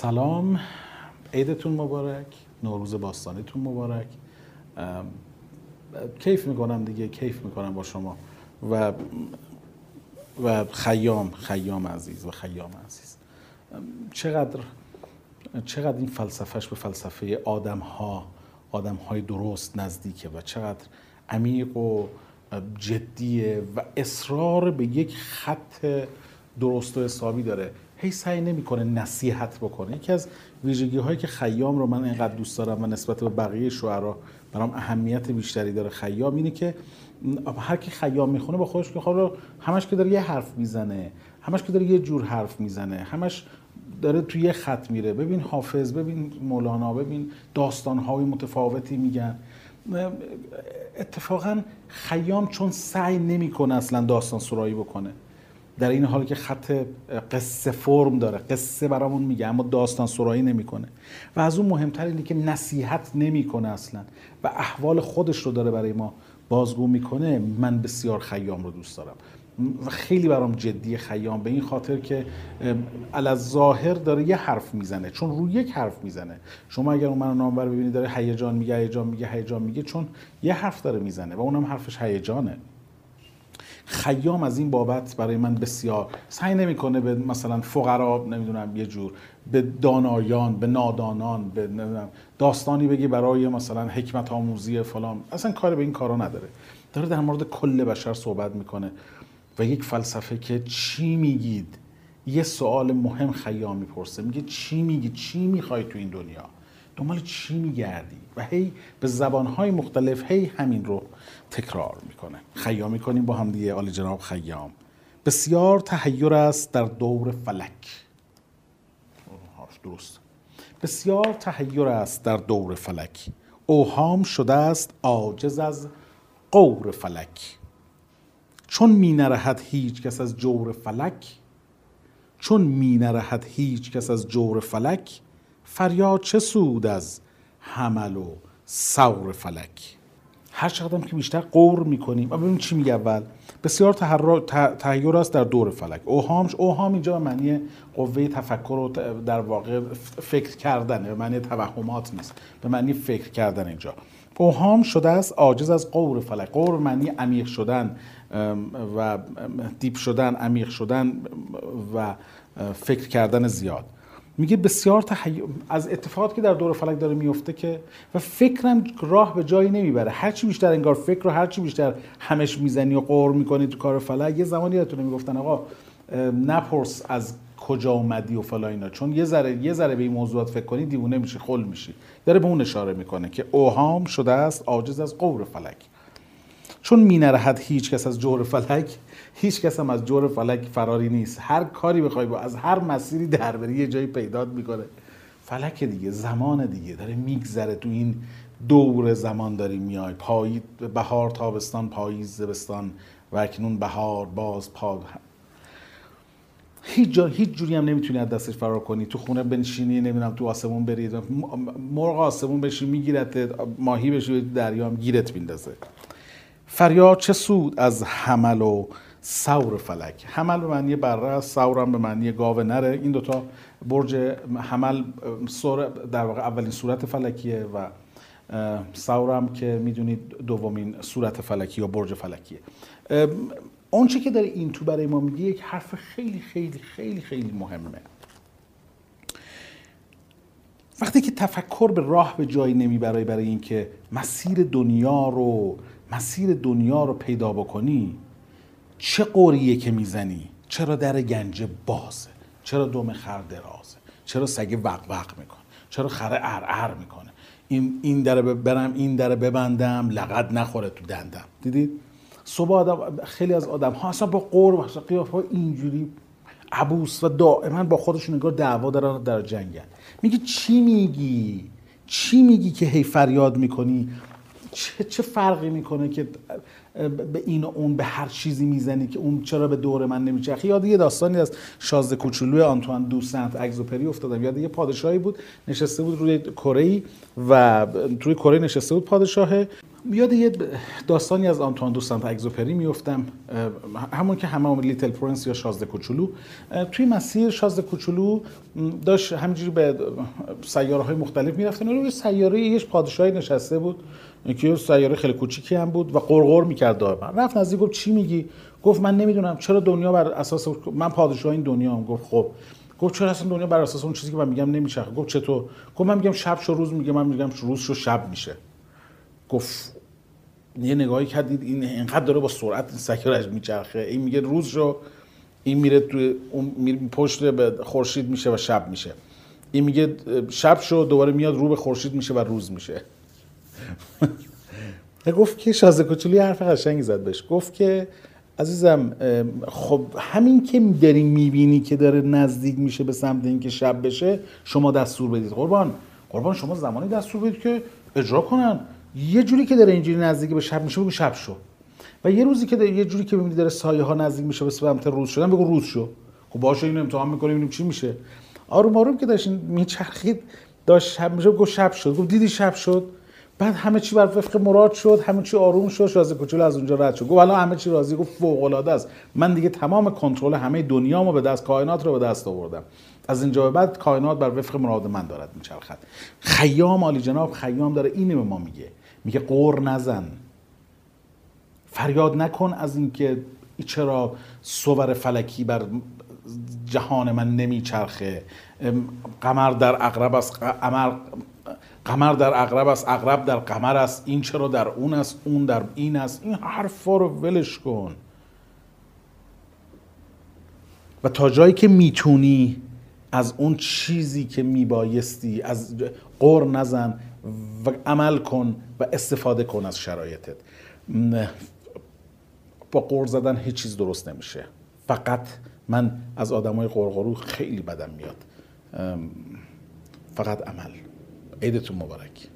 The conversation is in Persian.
سلام. عیدتون مبارک. نوروز باستانیتون مبارک. کیف می‌کنم دیگه کیف می‌کنم با شما. و و خیام خیام عزیز و خیام عزیز. چقدر چقدر این فلسفهش به فلسفه آدم ها آدم های درست نزدیکه و چقدر عمیق و جدیه و اصرار به یک خط درست و حسابی داره. هی سعی نمی‌کنه نصیحت بکنه. یکی از ویژگی هایی که خیام رو من اینقدر دوست دارم و نسبت به بقیه شعرا برام اهمیت بیشتری داره خیام اینه که هر کی خیام می‌خونه با خودش که خب همش که داره یه حرف می‌زنه همش که داره یه جور حرف می‌زنه همش داره توی یه خط میره. ببین حافظ ببین مولانا ببین داستانهای متفاوتی میگن. اتفاقا خیام چون سعی نمی‌کنه اصلا داستان سرایی بکنه. در این حال که خط قصه فرم داره قصه برامون میگه اما داستان سرایی نمی‌کنه. و از اون مهمتر اینه که نصیحت نمی‌کنه اصلا و احوال خودش رو داره برای ما بازگو می‌کنه. من بسیار خیام رو دوست دارم. و خیلی برام جدی خیام به این خاطر که از ظاهر داره یه حرف می‌زنه چون روی یک حرف می‌زنه. شما اگر اون منو نامور ببینید داره هیجان میگه هیجان میگه هیجان میگه چون یه حرف داره می‌زنه و اونم حرفش هیجانه. خیام از این بابت برای من بسیار سعی نمی‌کنه به مثلا فقرا نمی‌دونم یه جور به دانایان به نادانان به داستانی بگی برای مثلا حکمت آموزی فلان. اصلا کار به این کارا نداره. داره در مورد کل بشر صحبت می‌کنه و یک فلسفه که چی میگید؟ یه سوال مهم خیام می‌پرسه. میگه چی میگی؟ چی می‌خوای تو این دنیا؟ دنبال چی میگردی؟ و هی به زبانهای مختلف هی همین رو تکرار می‌کنه. خیام می‌کنیم با هم دیگه آل جناب خیام. بسیار تحیر است در دور فلک. درست. بسیار تحیر است در دور فلک. اوهام شده است عاجز از قور فلک. چون می نرهد هیچ کس از جور فلک چون می نرهد هیچ کس از جور فلک فریاد چه سود از حمل و سور فلک؟ هر چقدر که بیشتر قور می‌کنیم. و ببینیم چی میگه اول. بسیار تحیر است در دور فلک. اوهامش اوهام اینجا به معنی قوه تفکر و در واقع فکر کردن به معنی توهمات نیست. به معنی فکر کردن اینجا. اوهام شده است عاجز از قور فلک. قور معنی عمیق شدن و دیپ شدن عمیق شدن و فکر کردن زیاد. میگه بسیار تحی... از اتفاقاتی که در دور فلک داره میفته که و فکرم راه به جایی نمی‌بره. هرچی بیشتر انگار فکر رو هرچی بیشتر همش می‌زنی و قور می‌کنی تو کار فلک یه زمانی یادتونه می‌گفتن آقا نپرس از کجا اومدی و فلا اینا. چون یه ذره یه ذره به این موضوعات فکر کنی دیوونه میشی خل میشی. داره به اون اشاره می‌کنه که اوهام شده است عاجز از قور فلک. چون می نرهد هیچ کس از جور فلک هیچ کس هم از جور فلک فراری نیست. هر کاری بخوای با از هر مسیری در بری یه جایی پیدا می‌کنه. فلک دیگه زمان دیگه. داره میگذره تو این دور زمان داری میای. پای بهار تابستان پاییز زمستان و اکنون بهار باز پا هیچ جا هیچ جوری هم نمی‌تونی از دستش فرار کنی. تو خونه بنشینی نمی‌دونم تو آسمون برید مرغ آسمون بشی میگیرت ماهی بشی دریا هم گیرت میندازه. فریاد چه سود از حمل و سور فلک؟ حمل به معنی بره است سورم به معنی گاو نره. این دوتا برج حمل در واقع اولین صورت فلکیه و سورم که می‌دونید دومین صورت فلکی یا برج فلکیه. چه که داره این تو برای ما میگه یک حرف خیلی خیلی خیلی خیلی مهمه. وقتی که تفکر به راه به جایی نمی‌بره برای اینکه مسیر دنیا رو مسیر دنیا رو پیدا بکنی چه قوریه که می‌زنی؟ چرا در گنج بازه؟ چرا دوم خر درازه؟ چرا سگ وق وق می‌کنه؟ چرا خره ار ار می‌کنه؟ این این در برم این در ببندم لقد نخوره تو دندم. دیدید؟ صبح آدم خیلی از آدم ها اصلا با قور و قیافه اینجوری عبوس و دائما با خودشون نگاه دعوا دارن در جنگن. میگی چی میگی؟ چی میگی که هی فریاد می‌کنی؟ چه, چه فرقی می‌کنه که به این و اون به هر چیزی می‌زنی که اون چرا به دور من نمیچرخه یاد یه داستانی از شازده کوچولوی آنتوان دو سنت اگزوپری افتادم. یاد یه پادشاهی بود نشسته بود روی کره و روی کره نشسته بود پادشاه. یاد یه داستانی از آنتوان دو سنت اگزوپری میفتم همون که همه هم لیتل پرنس یا شازده کوچولو. توی مسیر شازده کوچولو داشت همینجوری به سیاره های مختلف می‌رفتن. روی سیاره یه پادشاهی نشسته بود که سیاره خیلی کوچیکی هم بود و قرقر می‌کرد دائما رفت نزدیک گفت چی میگی؟ گفت من نمی‌دونم چرا دنیا بر اساس من پادشاه این دنیا هم گفت خب. گفت چرا اصلا دنیا بر اساس اون چیزی که من میگم نمیچرخه. گفت چطور؟ گفت من میگم شب شو روز میگم من میگم روز شو شب میشه. گفت یه نگاهی کردید این اینقدر داره با سرعت این سیارش میچرخه. این میگه روز شو این میره تو اون میره پشت به خورشید میشه و شب میشه. این میگه شب شو دوباره میاد رو به خورشید میشه و روز میشه. گفت که شازده کوچولی حرف قشنگی زد بهش. گفت که عزیزم خب همین که داری می‌بینی که داره نزدیک میشه به سمت اینکه شب بشه شما دستور بدید. قربان. قربان شما زمانی دستور بدید که اجرا کنن. یه جوری که داره اینجوری نزدیک به شب میشه بگو شب شو. و یه روزی که داره یه جوری که می‌بینی داره سایه ها نزدیک میشه به سمت روز شدن بگو روز شو. خب باشه اینو امتحان می‌کنیم ببینیم چی میشه. آروم آروم که داشت میچرخید داشت شب میشه گفت شب شد. گفت دیدی شب شد؟ بعد همه چی بر وفق مراد شد همه چی آروم شد شازده کوچولو از اونجا رد شد. گفت الان همه چی راضی گفت فوق العاده است. من دیگه تمام کنترل همه دنیامو به دست کائنات رو به دست آوردم. از اینجا به بعد کائنات بر وفق مراد من دارد میچرخد. خیام عالی جناب خیام داره اینو به ما میگه. میگه قور نزن. فریاد نکن از اینکه چرا صور فلکی بر جهان من نمیچرخه. قمر در اقرب است. قمر قمر در اقرب است اقرب در قمر است این چرا در اون است اون در این است این حرفا رو ولش کن. و تا جایی که می‌تونی از اون چیزی که میبایستی از قر نزن و عمل کن و استفاده کن از شرایطت. با قور زدن هیچ چیز درست نمیشه. فقط من از آدمای قرقرو خیلی بدم میاد. فقط عمل. عیدتون مبارک